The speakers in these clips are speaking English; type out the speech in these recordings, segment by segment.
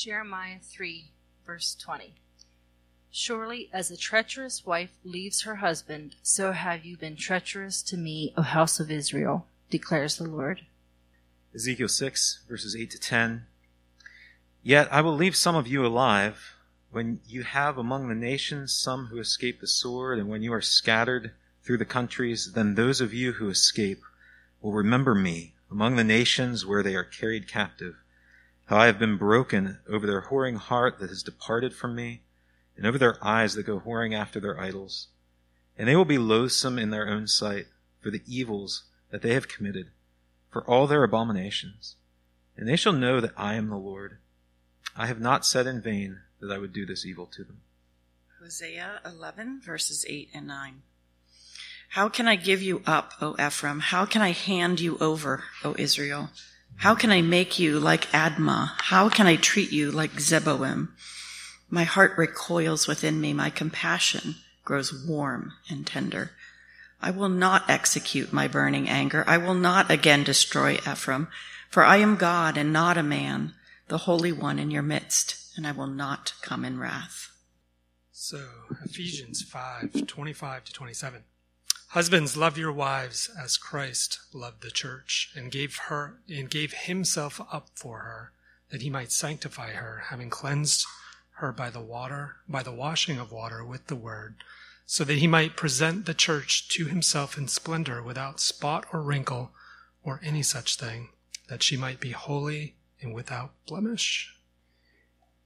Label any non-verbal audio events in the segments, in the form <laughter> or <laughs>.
Jeremiah 3, verse 20. Surely as a treacherous wife leaves her husband, so have you been treacherous to me, O house of Israel, declares the Lord. Ezekiel 6, verses 8 to 10. Yet I will leave some of you alive when you have among the nations some who escape the sword, and when you are scattered through the countries, then those of you who escape will remember me among the nations where they are carried captive how I have been broken over their whoring heart that has departed from me, and over their eyes that go whoring after their idols. And they will be loathsome in their own sight for the evils that they have committed, for all their abominations. And they shall know that I am the Lord. I have not said in vain that I would do this evil to them. Hosea 11, verses 8 and 9. How can I give you up, O Ephraim? How can I hand you over, O Israel? How can I make you like Admah? How can I treat you like Zeboim? My heart recoils within me. My compassion grows warm and tender. I will not execute my burning anger. I will not again destroy Ephraim, for I am God and not a man, the Holy One in your midst, and I will not come in wrath. So, Ephesians 5 25 to 27. Husbands, love your wives as Christ loved the church and gave her and gave himself up for her, that he might sanctify her, having cleansed her by the water, by the washing of water with the word, so that he might present the church to himself in splendor, without spot or wrinkle or any such thing, that she might be holy and without blemish.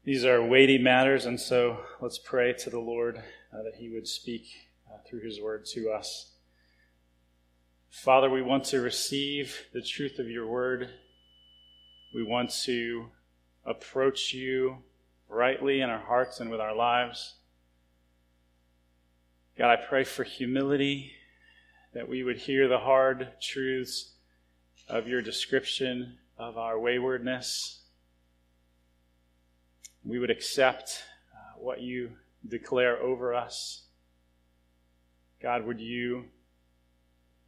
These are weighty matters, and so let's pray to the Lord uh, that he would speak uh, through his word to us. Father, we want to receive the truth of your word. We want to approach you rightly in our hearts and with our lives. God, I pray for humility, that we would hear the hard truths of your description of our waywardness. We would accept uh, what you declare over us. God, would you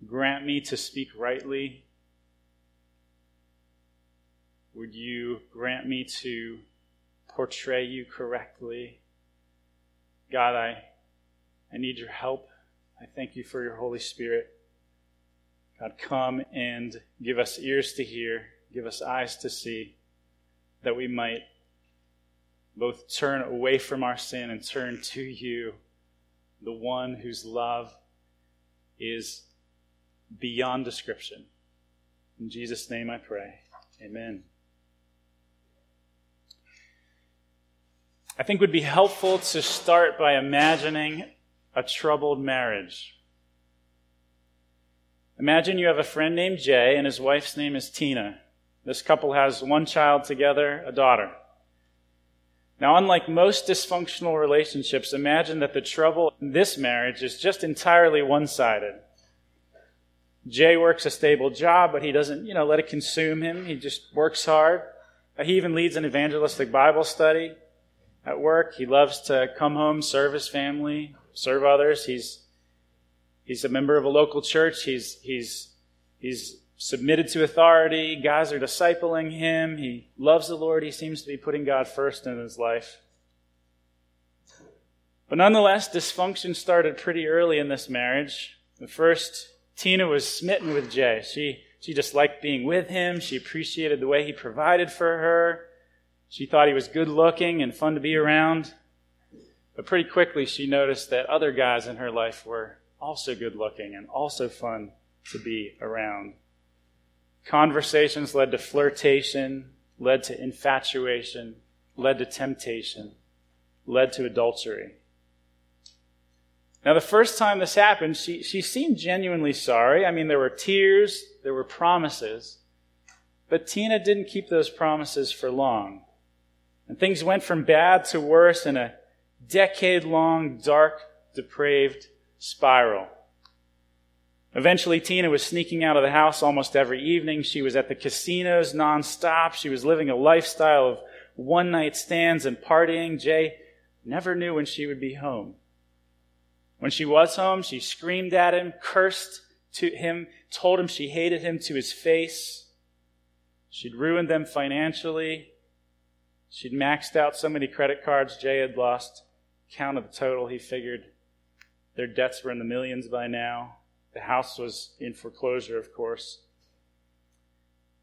Grant me to speak rightly. Would you grant me to portray you correctly? God, I, I need your help. I thank you for your Holy Spirit. God, come and give us ears to hear, give us eyes to see, that we might both turn away from our sin and turn to you, the one whose love is beyond description. In Jesus' name I pray. Amen. I think would be helpful to start by imagining a troubled marriage. Imagine you have a friend named Jay and his wife's name is Tina. This couple has one child together, a daughter. Now, unlike most dysfunctional relationships, imagine that the trouble in this marriage is just entirely one sided. Jay works a stable job, but he doesn't, you know, let it consume him. He just works hard. Uh, he even leads an evangelistic Bible study at work. He loves to come home, serve his family, serve others. He's he's a member of a local church. He's he's he's submitted to authority. Guys are discipling him. He loves the Lord. He seems to be putting God first in his life. But nonetheless, dysfunction started pretty early in this marriage. The first Tina was smitten with Jay. She, she just liked being with him. She appreciated the way he provided for her. She thought he was good looking and fun to be around. But pretty quickly, she noticed that other guys in her life were also good looking and also fun to be around. Conversations led to flirtation, led to infatuation, led to temptation, led to adultery. Now, the first time this happened, she, she seemed genuinely sorry. I mean, there were tears, there were promises. But Tina didn't keep those promises for long. And things went from bad to worse in a decade long, dark, depraved spiral. Eventually, Tina was sneaking out of the house almost every evening. She was at the casinos nonstop. She was living a lifestyle of one night stands and partying. Jay never knew when she would be home. When she was home, she screamed at him, cursed to him, told him she hated him to his face. She'd ruined them financially. She'd maxed out so many credit cards. Jay had lost count of the total. He figured their debts were in the millions by now. The house was in foreclosure, of course.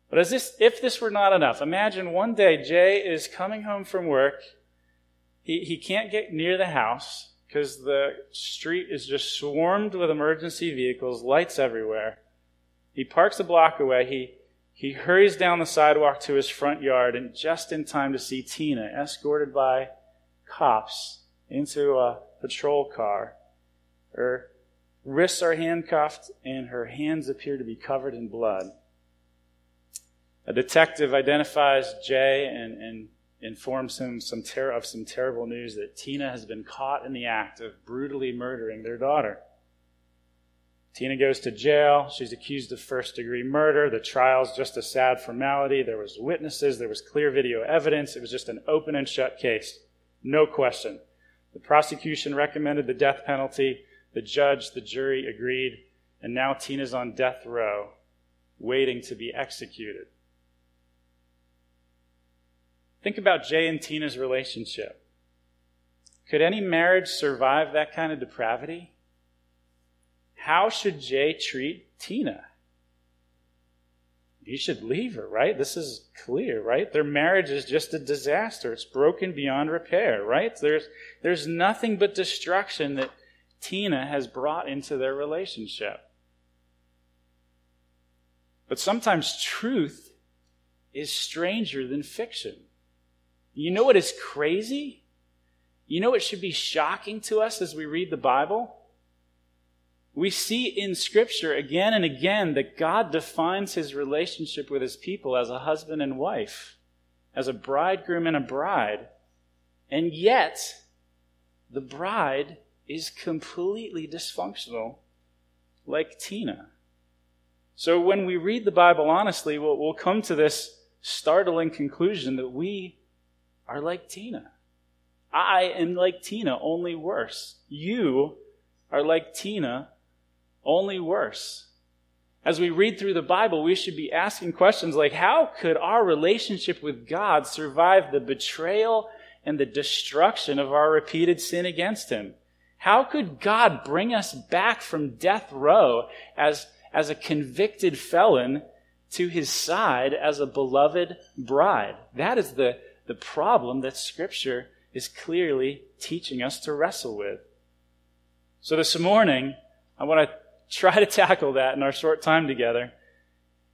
But as this, if this were not enough, imagine one day Jay is coming home from work. He, he can't get near the house because the street is just swarmed with emergency vehicles, lights everywhere. He parks a block away. He, he hurries down the sidewalk to his front yard and just in time to see Tina escorted by cops into a patrol car. Her wrists are handcuffed and her hands appear to be covered in blood. A detective identifies Jay and, and informs him some ter- of some terrible news that Tina has been caught in the act of brutally murdering their daughter. Tina goes to jail. She's accused of first degree murder. The trial's just a sad formality. There was witnesses, there was clear video evidence. It was just an open and shut case. No question. The prosecution recommended the death penalty. The judge, the jury agreed, and now Tina's on death row, waiting to be executed. Think about Jay and Tina's relationship. Could any marriage survive that kind of depravity? How should Jay treat Tina? He should leave her, right? This is clear, right? Their marriage is just a disaster. It's broken beyond repair, right? There's, there's nothing but destruction that Tina has brought into their relationship. But sometimes truth is stranger than fiction. You know what is crazy? You know what should be shocking to us as we read the Bible? We see in Scripture again and again that God defines his relationship with his people as a husband and wife, as a bridegroom and a bride. And yet, the bride is completely dysfunctional, like Tina. So when we read the Bible honestly, we'll, we'll come to this startling conclusion that we are like Tina. I am like Tina, only worse. You are like Tina, only worse. As we read through the Bible, we should be asking questions like how could our relationship with God survive the betrayal and the destruction of our repeated sin against Him? How could God bring us back from death row as, as a convicted felon to His side as a beloved bride? That is the, the problem that Scripture is clearly teaching us to wrestle with. So this morning, I want to try to tackle that in our short time together.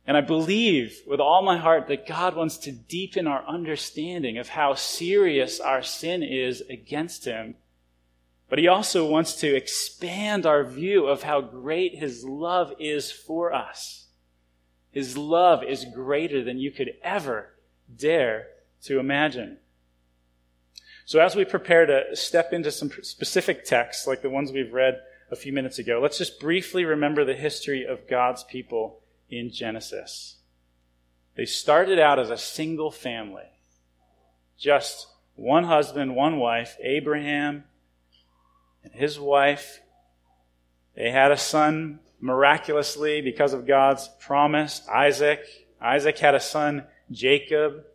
And I believe with all my heart that God wants to deepen our understanding of how serious our sin is against Him. But He also wants to expand our view of how great His love is for us. His love is greater than you could ever dare to imagine. So as we prepare to step into some specific texts like the ones we've read a few minutes ago, let's just briefly remember the history of God's people in Genesis. They started out as a single family. Just one husband, one wife, Abraham and his wife. They had a son miraculously because of God's promise, Isaac. Isaac had a son, Jacob.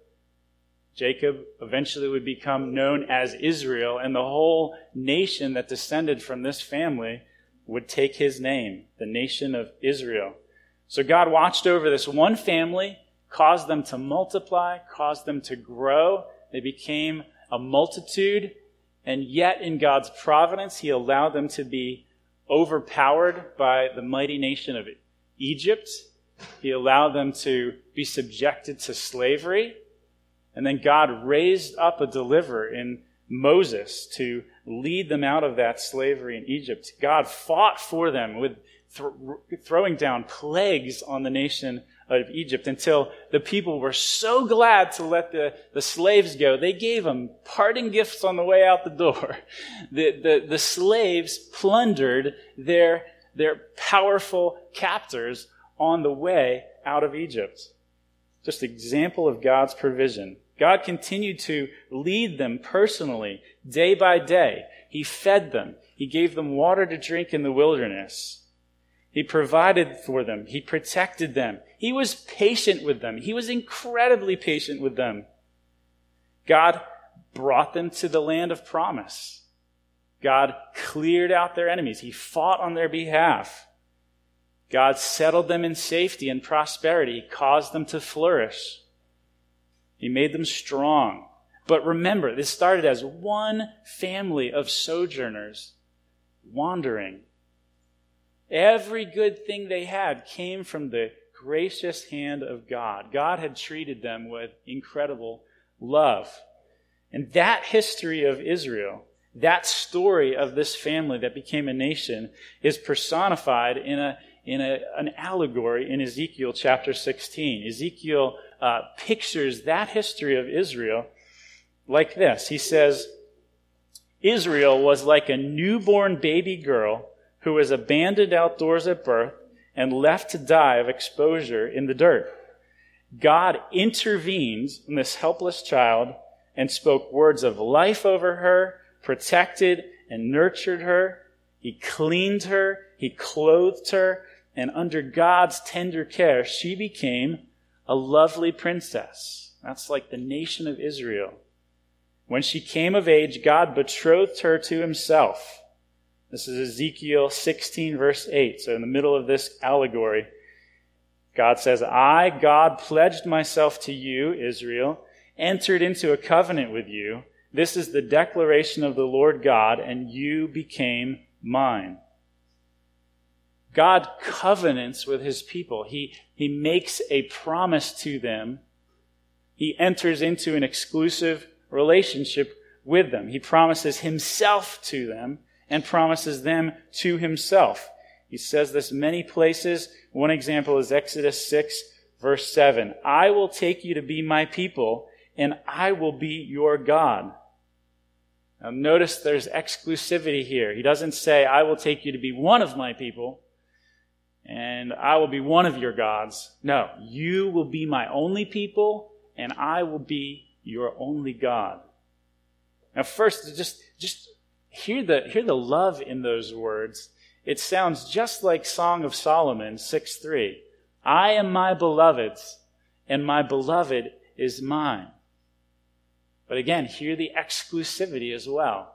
Jacob eventually would become known as Israel, and the whole nation that descended from this family would take his name, the nation of Israel. So God watched over this one family, caused them to multiply, caused them to grow. They became a multitude, and yet in God's providence, he allowed them to be overpowered by the mighty nation of Egypt. He allowed them to be subjected to slavery. And then God raised up a deliverer in Moses to lead them out of that slavery in Egypt. God fought for them with th- throwing down plagues on the nation of Egypt until the people were so glad to let the, the slaves go. They gave them parting gifts on the way out the door. <laughs> The, the, the slaves plundered their, their powerful captors on the way out of Egypt. Just example of God's provision. God continued to lead them personally, day by day. He fed them. He gave them water to drink in the wilderness. He provided for them. He protected them. He was patient with them. He was incredibly patient with them. God brought them to the land of promise. God cleared out their enemies. He fought on their behalf. God settled them in safety and prosperity. Caused them to flourish. He made them strong. But remember, this started as one family of sojourners wandering. Every good thing they had came from the gracious hand of God. God had treated them with incredible love. And that history of Israel, that story of this family that became a nation, is personified in, a, in a, an allegory in Ezekiel chapter 16. Ezekiel uh, pictures that history of Israel like this He says, Israel was like a newborn baby girl who was abandoned outdoors at birth and left to die of exposure in the dirt. God intervenes in this helpless child and spoke words of life over her, protected and nurtured her. He cleaned her, he clothed her, and under God's tender care, she became a lovely princess. That's like the nation of Israel. When she came of age, God betrothed her to himself. This is Ezekiel 16, verse 8. So, in the middle of this allegory, God says, I, God, pledged myself to you, Israel, entered into a covenant with you. This is the declaration of the Lord God, and you became mine. God covenants with his people. He, he makes a promise to them. He enters into an exclusive relationship with them. He promises himself to them and promises them to himself. He says this many places. One example is Exodus 6, verse 7. I will take you to be my people, and I will be your God. Now, notice there's exclusivity here. He doesn't say, I will take you to be one of my people, and I will be one of your gods. No, you will be my only people, and I will be your only God. Now, first, just, just hear the, hear the love in those words. It sounds just like Song of Solomon 6 3. I am my beloved's, and my beloved is mine. But again, hear the exclusivity as well.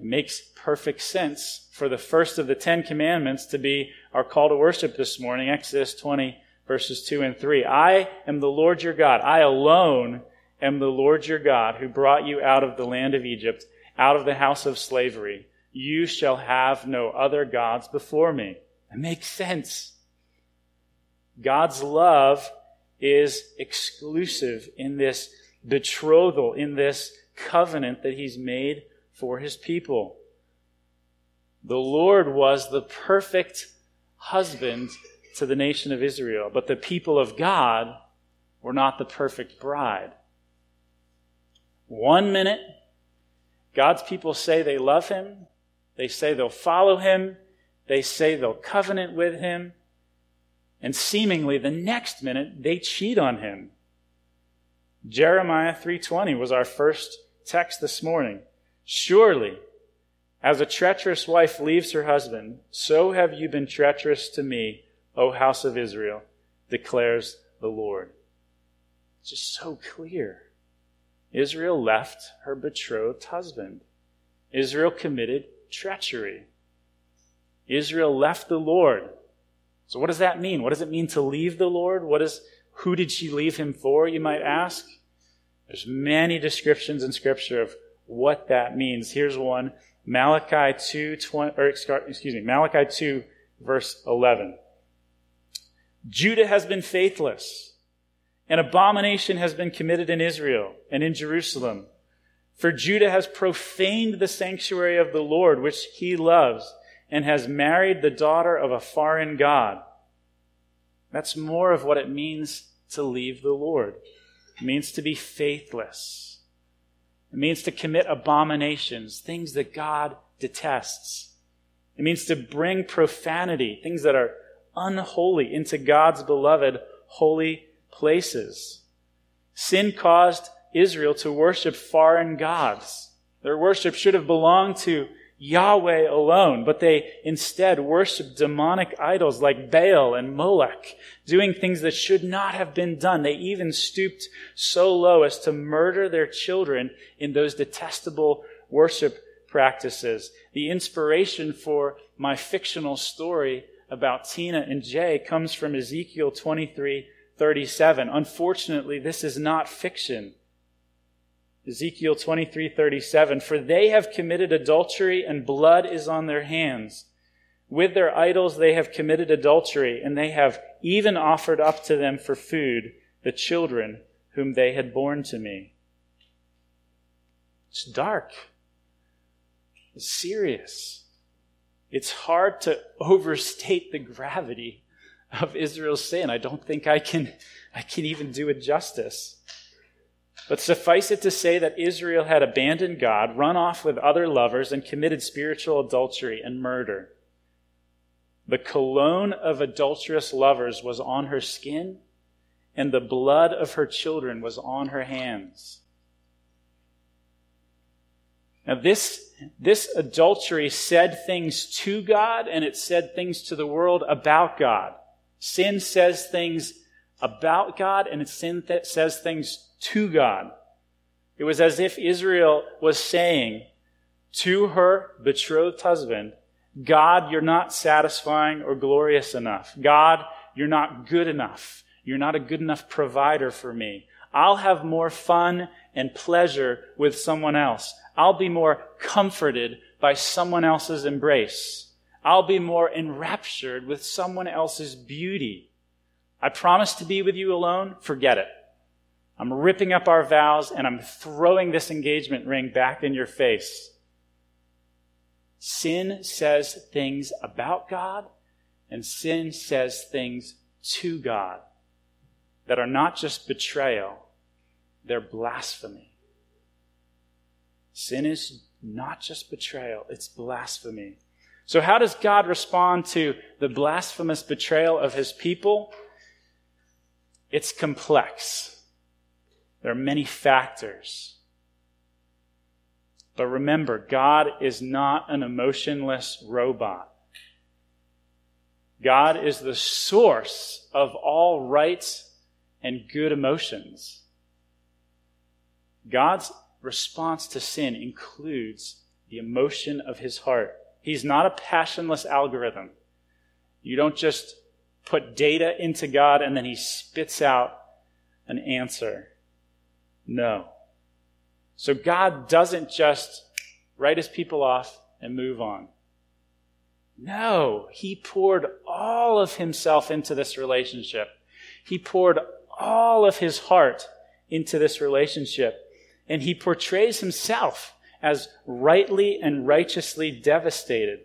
It makes perfect sense for the first of the Ten Commandments to be our call to worship this morning, Exodus 20, verses 2 and 3. I am the Lord your God. I alone am the Lord your God who brought you out of the land of Egypt, out of the house of slavery. You shall have no other gods before me. It makes sense. God's love is exclusive in this betrothal, in this covenant that he's made for his people. The Lord was the perfect husband to the nation of Israel, but the people of God were not the perfect bride. One minute, God's people say they love him, they say they'll follow him, they say they'll covenant with him, and seemingly the next minute they cheat on him. Jeremiah 3:20 was our first text this morning. Surely as a treacherous wife leaves her husband, so have you been treacherous to me, O house of Israel, declares the Lord. It's just so clear. Israel left her betrothed husband. Israel committed treachery. Israel left the Lord. So what does that mean? What does it mean to leave the Lord? What is, who did she leave him for, you might ask? There's many descriptions in scripture of what that means. Here's one. Malachi 2, 20, or excuse me, Malachi 2, verse 11. Judah has been faithless. An abomination has been committed in Israel and in Jerusalem. For Judah has profaned the sanctuary of the Lord, which he loves, and has married the daughter of a foreign God. That's more of what it means to leave the Lord. It means to be faithless. It means to commit abominations, things that God detests. It means to bring profanity, things that are unholy, into God's beloved holy places. Sin caused Israel to worship foreign gods. Their worship should have belonged to Yahweh alone, but they instead worship demonic idols like Baal and Molech, doing things that should not have been done. They even stooped so low as to murder their children in those detestable worship practices. The inspiration for my fictional story about Tina and Jay comes from Ezekiel 23 37. Unfortunately, this is not fiction. Ezekiel 23:37 For they have committed adultery and blood is on their hands. With their idols they have committed adultery and they have even offered up to them for food the children whom they had borne to me. It's dark. It's serious. It's hard to <laughs> overstate the gravity of Israel's sin. I don't think I can I can even do it justice but suffice it to say that Israel had abandoned God, run off with other lovers, and committed spiritual adultery and murder. The cologne of adulterous lovers was on her skin, and the blood of her children was on her hands. Now, this, this adultery said things to God, and it said things to the world about God. Sin says things about God, and sin th- says things to God. It was as if Israel was saying to her betrothed husband, God, you're not satisfying or glorious enough. God, you're not good enough. You're not a good enough provider for me. I'll have more fun and pleasure with someone else. I'll be more comforted by someone else's embrace. I'll be more enraptured with someone else's beauty. I promise to be with you alone. Forget it. I'm ripping up our vows and I'm throwing this engagement ring back in your face. Sin says things about God, and sin says things to God that are not just betrayal, they're blasphemy. Sin is not just betrayal, it's blasphemy. So, how does God respond to the blasphemous betrayal of his people? It's complex. There are many factors. But remember, God is not an emotionless robot. God is the source of all right and good emotions. God's response to sin includes the emotion of his heart. He's not a passionless algorithm. You don't just put data into God and then he spits out an answer. No. So God doesn't just write his people off and move on. No, he poured all of himself into this relationship. He poured all of his heart into this relationship. And he portrays himself as rightly and righteously devastated.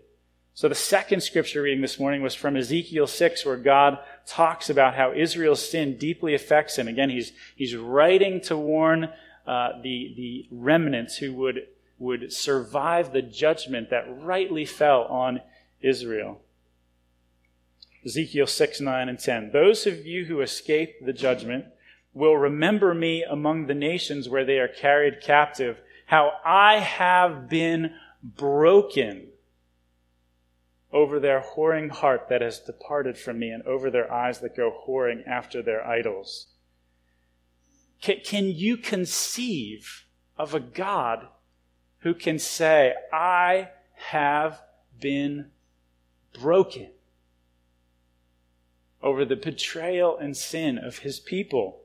So the second scripture reading this morning was from Ezekiel 6, where God talks about how Israel's sin deeply affects him. Again, he's, he's writing to warn uh, the, the remnants who would, would survive the judgment that rightly fell on Israel. Ezekiel 6, 9, and 10. Those of you who escape the judgment will remember me among the nations where they are carried captive, how I have been broken over their whoring heart that has departed from me, and over their eyes that go whoring after their idols. Can, can you conceive of a God who can say, I have been broken over the betrayal and sin of his people?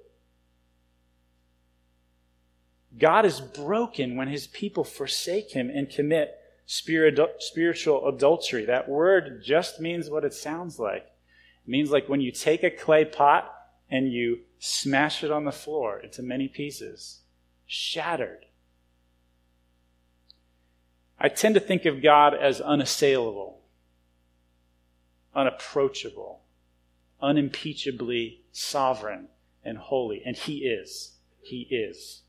God is broken when his people forsake him and commit spiritual adultery. That word just means what it sounds like. It means like when you take a clay pot and you smash it on the floor into many pieces, shattered. I tend to think of God as unassailable, unapproachable, unimpeachably sovereign and holy. And He is. He is.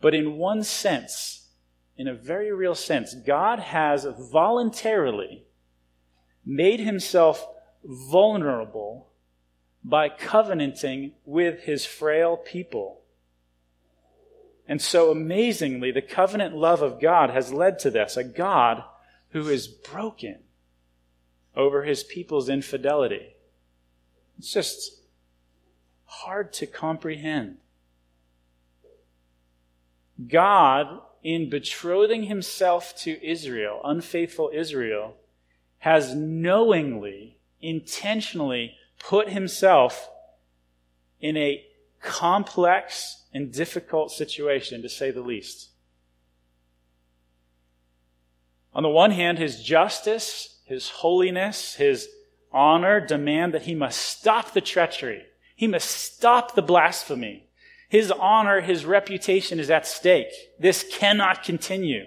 But in one sense, in a very real sense, God has voluntarily made himself vulnerable by covenanting with his frail people. And so amazingly, the covenant love of God has led to this a God who is broken over his people's infidelity. It's just hard to comprehend. God, in betrothing himself to Israel, unfaithful Israel, has knowingly, intentionally put himself in a complex and difficult situation, to say the least. On the one hand, his justice, his holiness, his honor demand that he must stop the treachery. He must stop the blasphemy. His honor, his reputation is at stake. This cannot continue.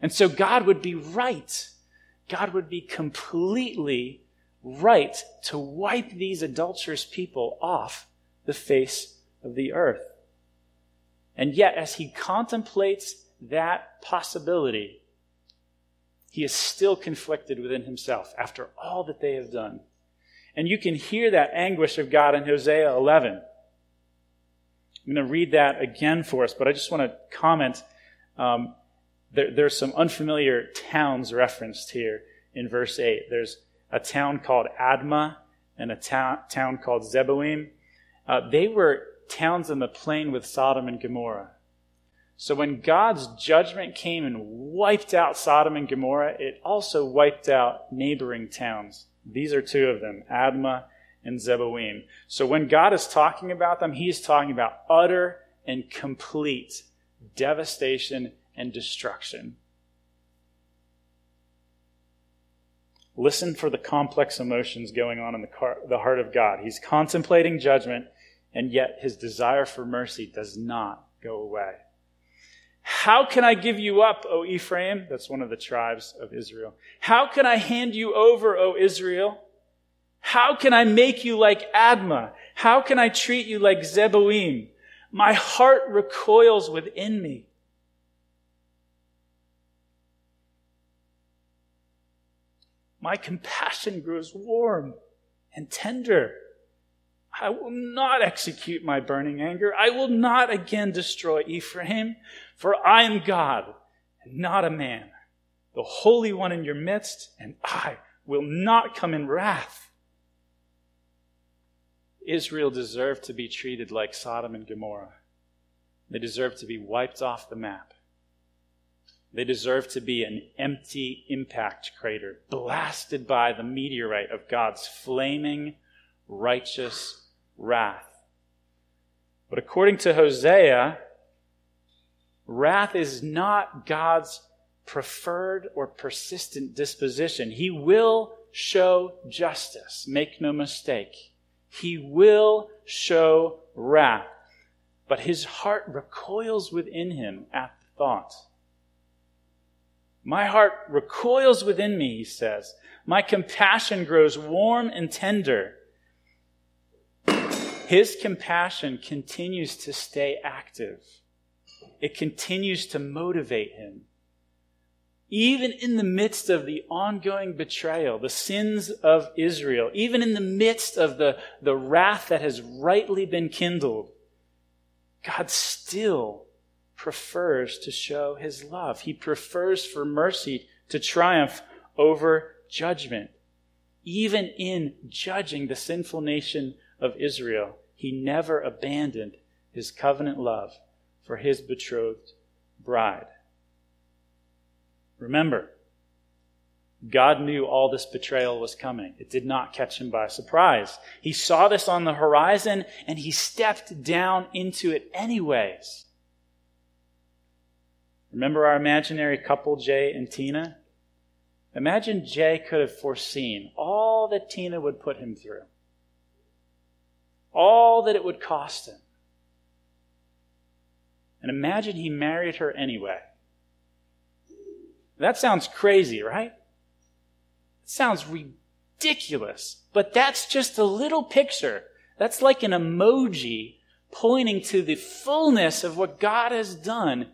And so God would be right. God would be completely right to wipe these adulterous people off the face of the earth. And yet, as he contemplates that possibility, he is still conflicted within himself after all that they have done. And you can hear that anguish of God in Hosea 11. I'm going to read that again for us, but I just want to comment. Um, there, there's some unfamiliar towns referenced here in verse 8. There's a town called Admah and a ta- town called Zeboim. Uh, they were towns in the plain with Sodom and Gomorrah. So when God's judgment came and wiped out Sodom and Gomorrah, it also wiped out neighboring towns. These are two of them, Admah and Zeboim. So when God is talking about them, he's talking about utter and complete devastation and destruction. Listen for the complex emotions going on in the, the heart of God. He's contemplating judgment, and yet his desire for mercy does not go away. How can I give you up, O Ephraim? That's one of the tribes of Israel. How can I hand you over, O Israel? How can I make you like Admah? How can I treat you like Zeboim? My heart recoils within me. My compassion grows warm and tender. I will not execute my burning anger. I will not again destroy Ephraim, for I am God and not a man, the Holy One in your midst, and I will not come in wrath. Israel deserved to be treated like Sodom and Gomorrah. They deserved to be wiped off the map. They deserve to be an empty impact crater, blasted by the meteorite of God's flaming, righteous wrath. But according to Hosea, wrath is not God's preferred or persistent disposition. He will show justice. Make no mistake. He will show wrath. But his heart recoils within him at the thought. My heart recoils within me, he says. My compassion grows warm and tender. His compassion continues to stay active. It continues to motivate him. Even in the midst of the ongoing betrayal, the sins of Israel, even in the midst of the, the wrath that has rightly been kindled, God still prefers to show his love. He prefers for mercy to triumph over judgment. Even in judging the sinful nation of Israel, he never abandoned his covenant love for his betrothed bride. Remember, God knew all this betrayal was coming. It did not catch him by surprise. He saw this on the horizon and he stepped down into it anyways. Remember our imaginary couple, Jay and Tina? Imagine Jay could have foreseen all that Tina would put him through, all that it would cost him. And imagine he married her anyway. That sounds crazy, right? It sounds ridiculous. But that's just a little picture. That's like an emoji pointing to the fullness of what God has done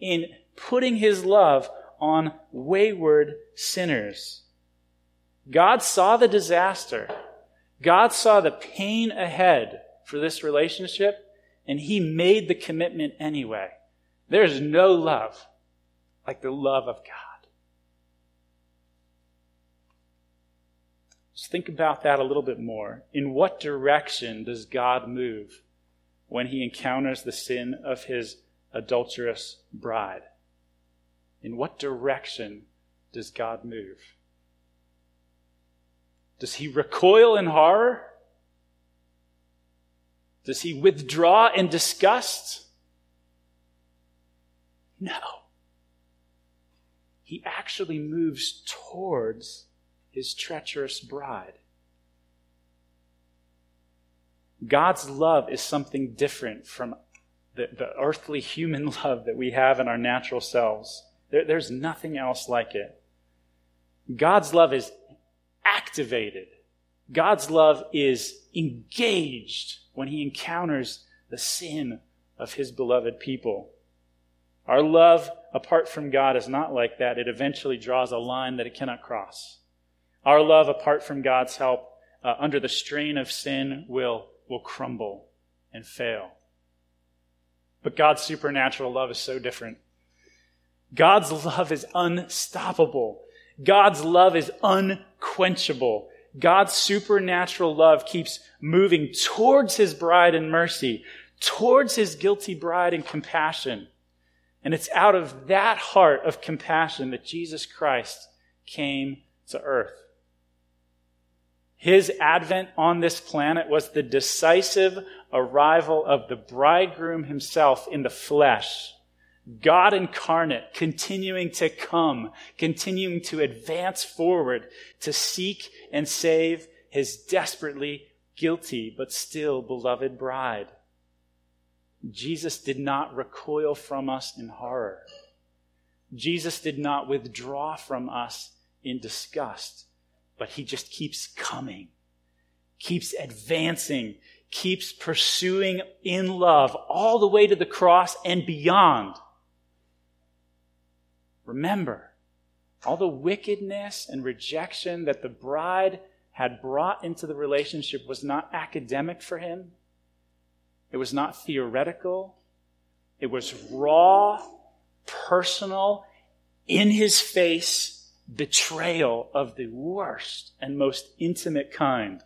in putting his love on wayward sinners. God saw the disaster. God saw the pain ahead for this relationship, and he made the commitment anyway. There is no love like the love of God. Just think about that a little bit more. In what direction does God move when he encounters the sin of his adulterous bride? In what direction does God move? Does he recoil in horror? Does he withdraw in disgust? No. He actually moves towards his treacherous bride. God's love is something different from the, the earthly human <laughs> love that we have in our natural selves. There, there's nothing else like it. God's love is activated. God's love is engaged when he encounters the sin of his beloved people. Our love apart from God is not like that. It eventually draws a line that it cannot cross. Our love apart from God's help, uh, under the strain of sin, will, will crumble and fail. But God's supernatural love is so different. God's love is unstoppable. God's love is unquenchable. God's supernatural love keeps moving towards his bride in mercy, towards his guilty bride in compassion. And it's out of that heart of compassion that Jesus Christ came to earth. His advent on this planet was the decisive arrival of the bridegroom himself in the flesh God incarnate, continuing to come, continuing to advance forward to seek and save his desperately guilty but still beloved bride. Jesus did not recoil from us in horror. Jesus did not withdraw from us in disgust, but he just keeps coming, keeps advancing, keeps pursuing in love all the way to the cross and beyond. Remember, all the wickedness and rejection that the bride had brought into the relationship was not academic for him. It was not theoretical. It was raw, personal, in his face betrayal of the worst and most intimate kind.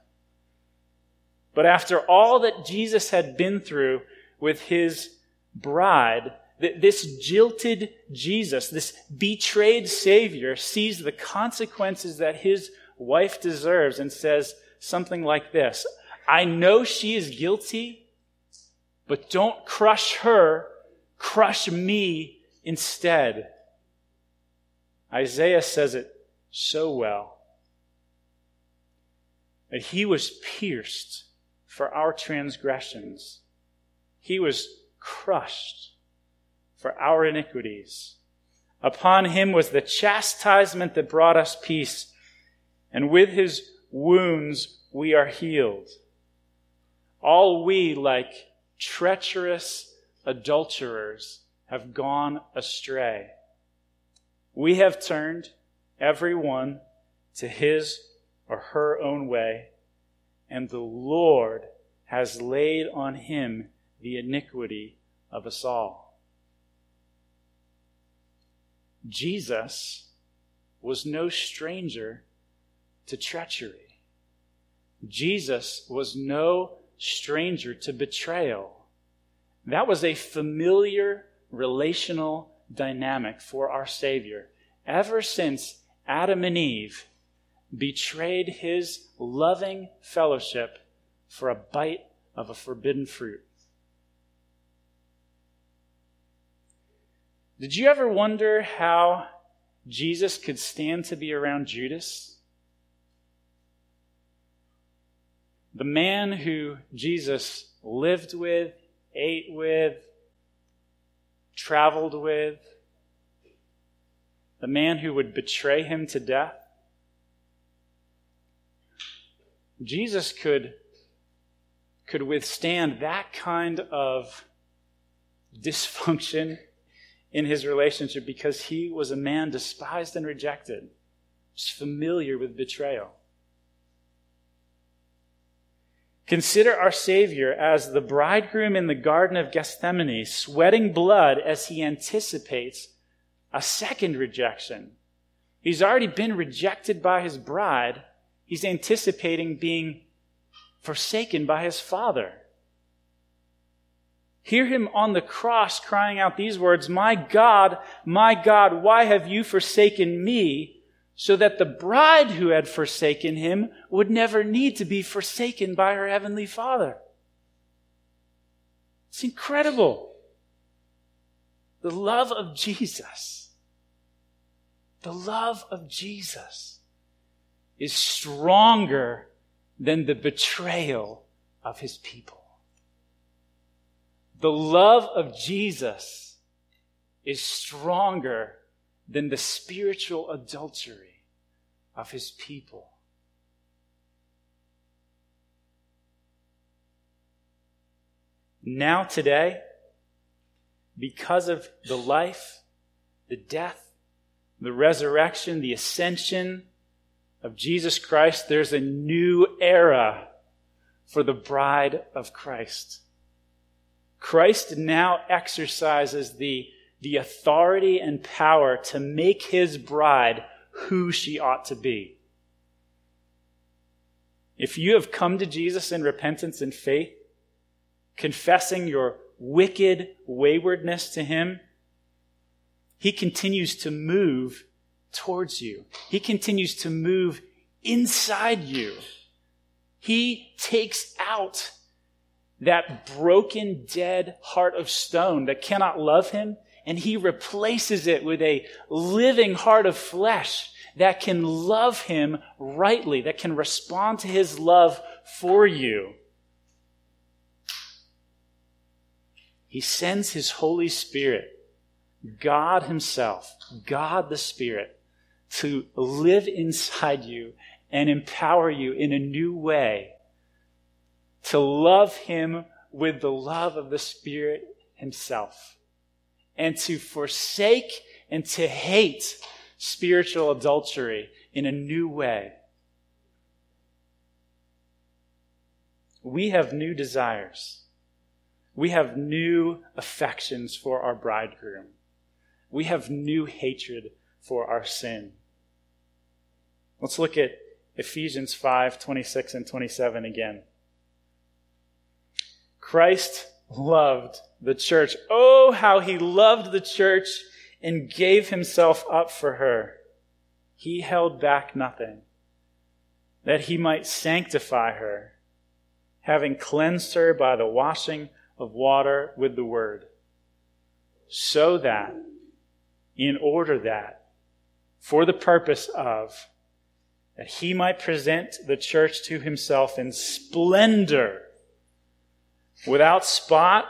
But after all that Jesus had been through with his bride, this jilted Jesus, this betrayed Savior, sees the consequences that his wife deserves and says something like this I know she is guilty, but don't crush her, crush me instead. Isaiah says it so well that he was pierced for our transgressions, he was crushed for our iniquities. Upon him was the chastisement that brought us peace, and with his wounds we are healed. All we, like treacherous adulterers, have gone astray. We have turned every one to his or her own way, and the Lord has laid on him the iniquity of us all. Jesus was no stranger to treachery. Jesus was no stranger to betrayal. That was a familiar relational dynamic for our Savior. Ever since Adam and Eve betrayed his loving fellowship for a bite of a forbidden fruit. Did you ever wonder how Jesus could stand to be around Judas? The man who Jesus lived with, ate with, traveled with, the man who would betray him to death. Jesus could, could withstand that kind of dysfunction in his relationship because he was a man despised and rejected, familiar with betrayal. Consider our Savior as the bridegroom in the Garden of Gethsemane, sweating blood as he anticipates a second rejection. He's already been rejected by his bride. He's anticipating being forsaken by his Father. Hear him on the cross crying out these words, My God, my God, why have you forsaken me? So that the bride who had forsaken him would never need to be forsaken by her heavenly Father. It's incredible. The love of Jesus, the love of Jesus is stronger than the betrayal of his people. The love of Jesus is stronger than the spiritual adultery of his people. Now, today, because of the life, the death, the resurrection, the ascension of Jesus Christ, there's a new era for the bride of Christ. Christ now exercises the, the authority and power to make his bride who she ought to be. If you have come to Jesus in repentance and faith, confessing your wicked waywardness to him, he continues to move towards you. He continues to move inside you. He takes out that broken, dead heart of stone that cannot love him, and he replaces it with a living heart of flesh that can love him rightly, that can respond to his love for you. He sends his Holy Spirit, God Himself, God the Spirit, to live inside you and empower you in a new way to love him with the love of the Spirit himself, and to forsake and to hate spiritual adultery in a new way. We have new desires. We have new affections for our bridegroom. We have new hatred for our sin. Let's look at Ephesians 5 26 and 27 again. Christ loved the church. Oh, how he loved the church and gave himself up for her. He held back nothing that he might sanctify her, having cleansed her by the washing of water with the word, so that, in order that, for the purpose of, that he might present the church to himself in splendor without spot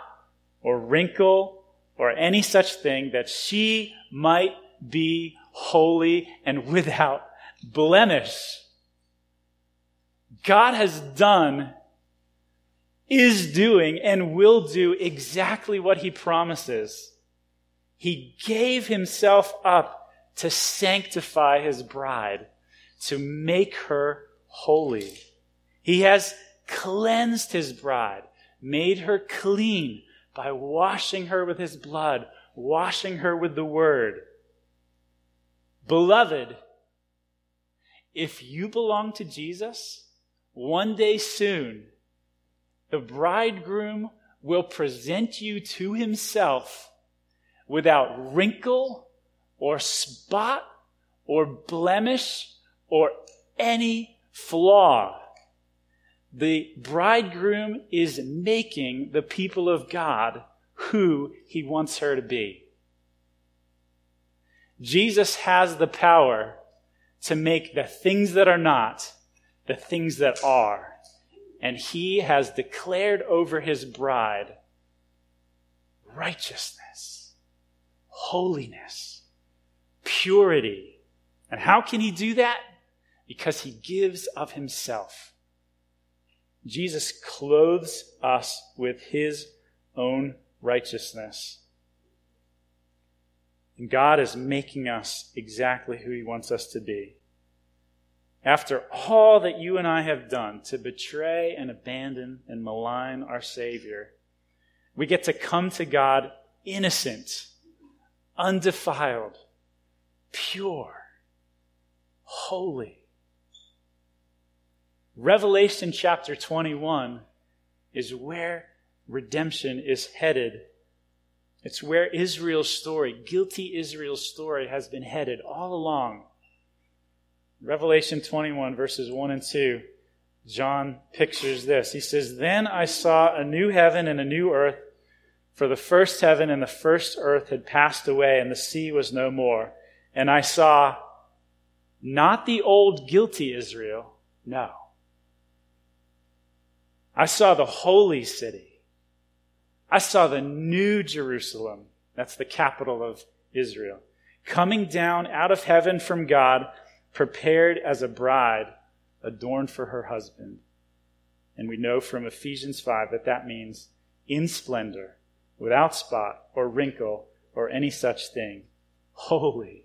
or wrinkle or any such thing, that she might be holy and without blemish. God has done, is doing, and will do exactly what he promises. He gave himself up to sanctify his bride, to make her holy. He has cleansed his bride made her clean by washing her with his blood, washing her with the word. Beloved, if you belong to Jesus, one day soon, the bridegroom will present you to himself without wrinkle or spot or blemish or any flaw the bridegroom is making the people of God who he wants her to be. Jesus has the power to make the things that are not the things that are. And he has declared over his bride righteousness, holiness, purity. And how can he do that? Because he gives of himself. Jesus clothes us with his own righteousness. And God is making us exactly who he wants us to be. after all that you and I have done to betray and abandon and malign our Savior, we get to come to God innocent, undefiled, pure, holy. Revelation chapter 21 is where redemption is headed. It's where Israel's story, guilty Israel's story, has been headed all along. Revelation 21, verses 1 and 2, John pictures this. He says, Then I saw a new heaven and a new earth, for the first heaven and the first earth had passed away, and the sea was no more. And I saw not the old guilty Israel, no. I saw the holy city. I saw the new Jerusalem. That's the capital of Israel. Coming down out of heaven from God prepared as a bride adorned for her husband. And we know from Ephesians 5 that that means in splendor, without spot or wrinkle or any such thing, holy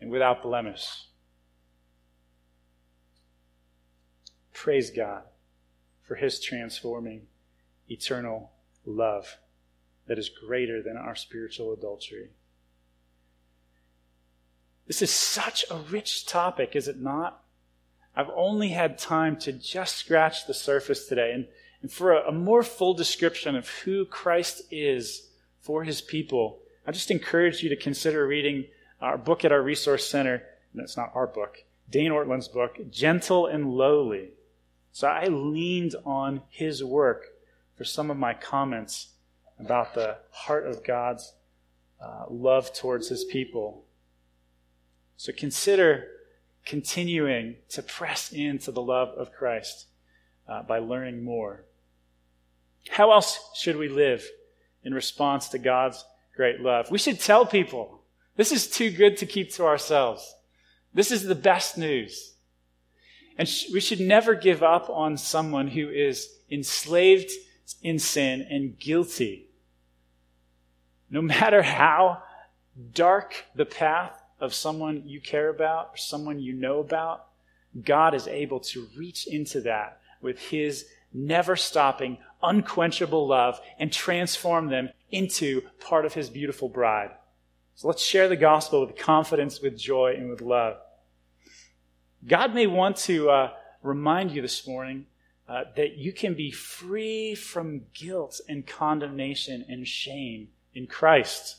and without blemish. Praise God for his transforming eternal love that is greater than our spiritual adultery. This is such a rich topic, is it not? I've only had time to just scratch the surface today. And, and for a, a more full description of who Christ is for his people, I just encourage you to consider reading our book at our resource center. And it's not our book, Dane Ortlund's book, Gentle and Lowly. So I leaned on his work for some of my comments about the heart of God's uh, love towards his people. So consider continuing to press into the love of Christ uh, by learning more. How else should we live in response to God's great love? We should tell people this is too good to keep to ourselves. This is the best news. And sh- we should never give up on someone who is enslaved in sin and guilty. No matter how dark the path of someone you care about or someone you know about, God is able to reach into that with his never stopping, unquenchable love and transform them into part of his beautiful bride. So let's share the gospel with confidence, with joy, and with love. God may want to uh, remind you this morning uh, that you can be free from guilt and condemnation and shame in Christ.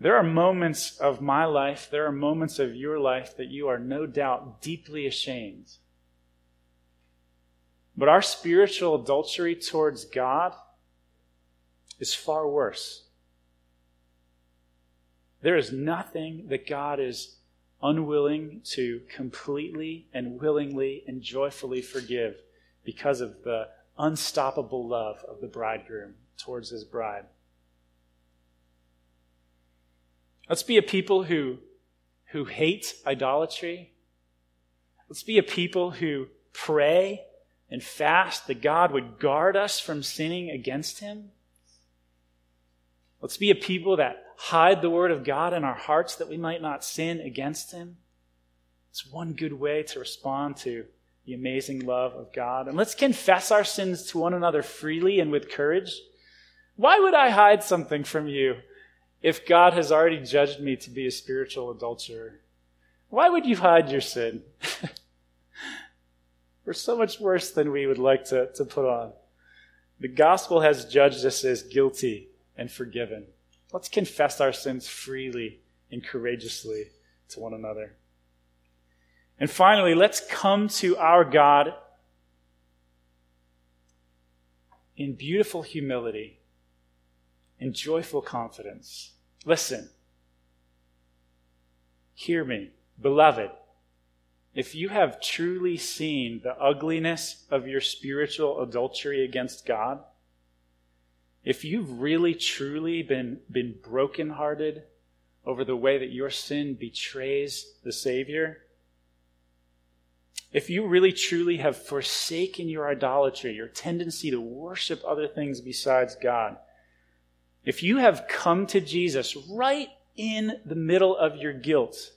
There are moments of my life, there are moments of your life that you are no doubt deeply ashamed. But our spiritual adultery towards God is far worse. There is nothing that God is unwilling to completely and willingly and joyfully forgive because of the unstoppable love of the bridegroom towards his bride. Let's be a people who, who hate idolatry. Let's be a people who pray and fast that God would guard us from sinning against Him. Let's be a people that hide the Word of God in our hearts that we might not sin against Him. It's one good way to respond to the amazing love of God. And let's confess our sins to one another freely and with courage. Why would I hide something from you if God has already judged me to be a spiritual adulterer? Why would you hide your sin? <laughs> We're so much worse than we would like to, to put on. The gospel has judged us as guilty and forgiven. Let's confess our sins freely and courageously to one another. And finally, let's come to our God in beautiful humility and joyful confidence. Listen. Hear me, beloved. If you have truly seen the ugliness of your spiritual adultery against God, if you've really truly been, been brokenhearted over the way that your sin betrays the Savior, if you really truly have forsaken your idolatry, your tendency to worship other things besides God, if you have come to Jesus right in the middle of your guilt,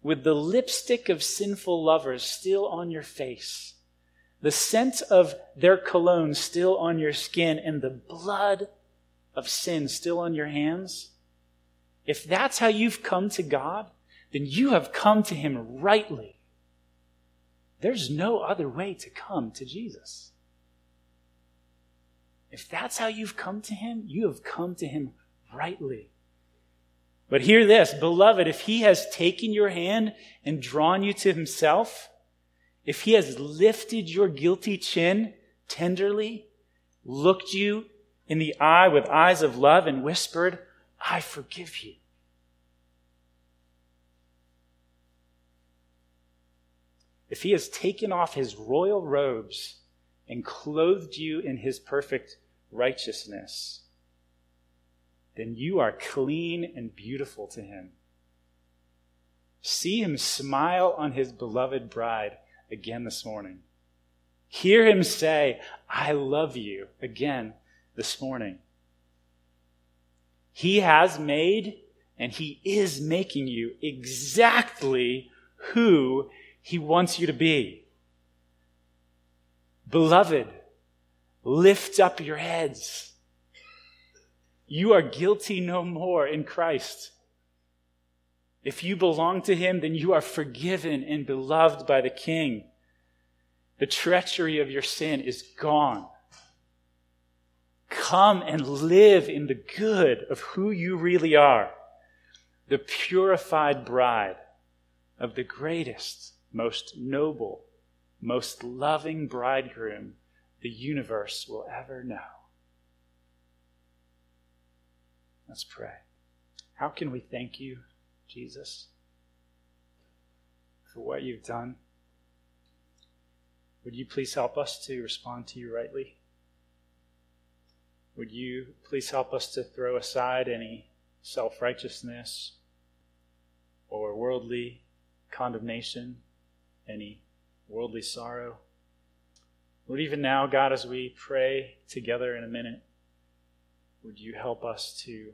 with the lipstick of sinful lovers still on your face, the scent of their cologne still on your skin, and the blood of sin still on your hands, if that's how you've come to God, then you have come to Him rightly. There's no other way to come to Jesus. If that's how you've come to Him, you have come to Him rightly. But hear this, beloved, if He has taken your hand and drawn you to Himself, if He has lifted your guilty chin tenderly, looked you in the eye with eyes of love, and whispered, I forgive you. If he has taken off his royal robes and clothed you in his perfect righteousness, then you are clean and beautiful to him. See him smile on his beloved bride again this morning. Hear him say, I love you again this morning. He has made and he is making you exactly who he wants you to be. Beloved, lift up your heads. You are guilty no more in Christ. If you belong to Him, then you are forgiven and beloved by the King. The treachery of your sin is gone. Come and live in the good of who you really are, the purified bride of the greatest most noble, most loving bridegroom the universe will ever know. Let's pray. How can we thank you, Jesus, for what you've done? Would you please help us to respond to you rightly? Would you please help us to throw aside any self righteousness or worldly condemnation? any worldly sorrow. Lord, even now, God, as we pray together in a minute, would you help us to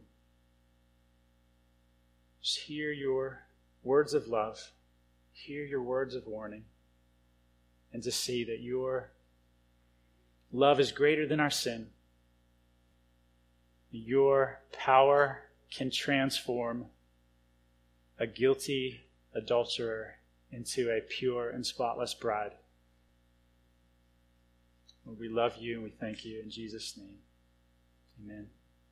just hear your words of love, hear your words of warning, and to see that your love is greater than our sin. Your power can transform a guilty adulterer into a pure and spotless bride. Lord, we love you and we thank you in Jesus' name. Amen.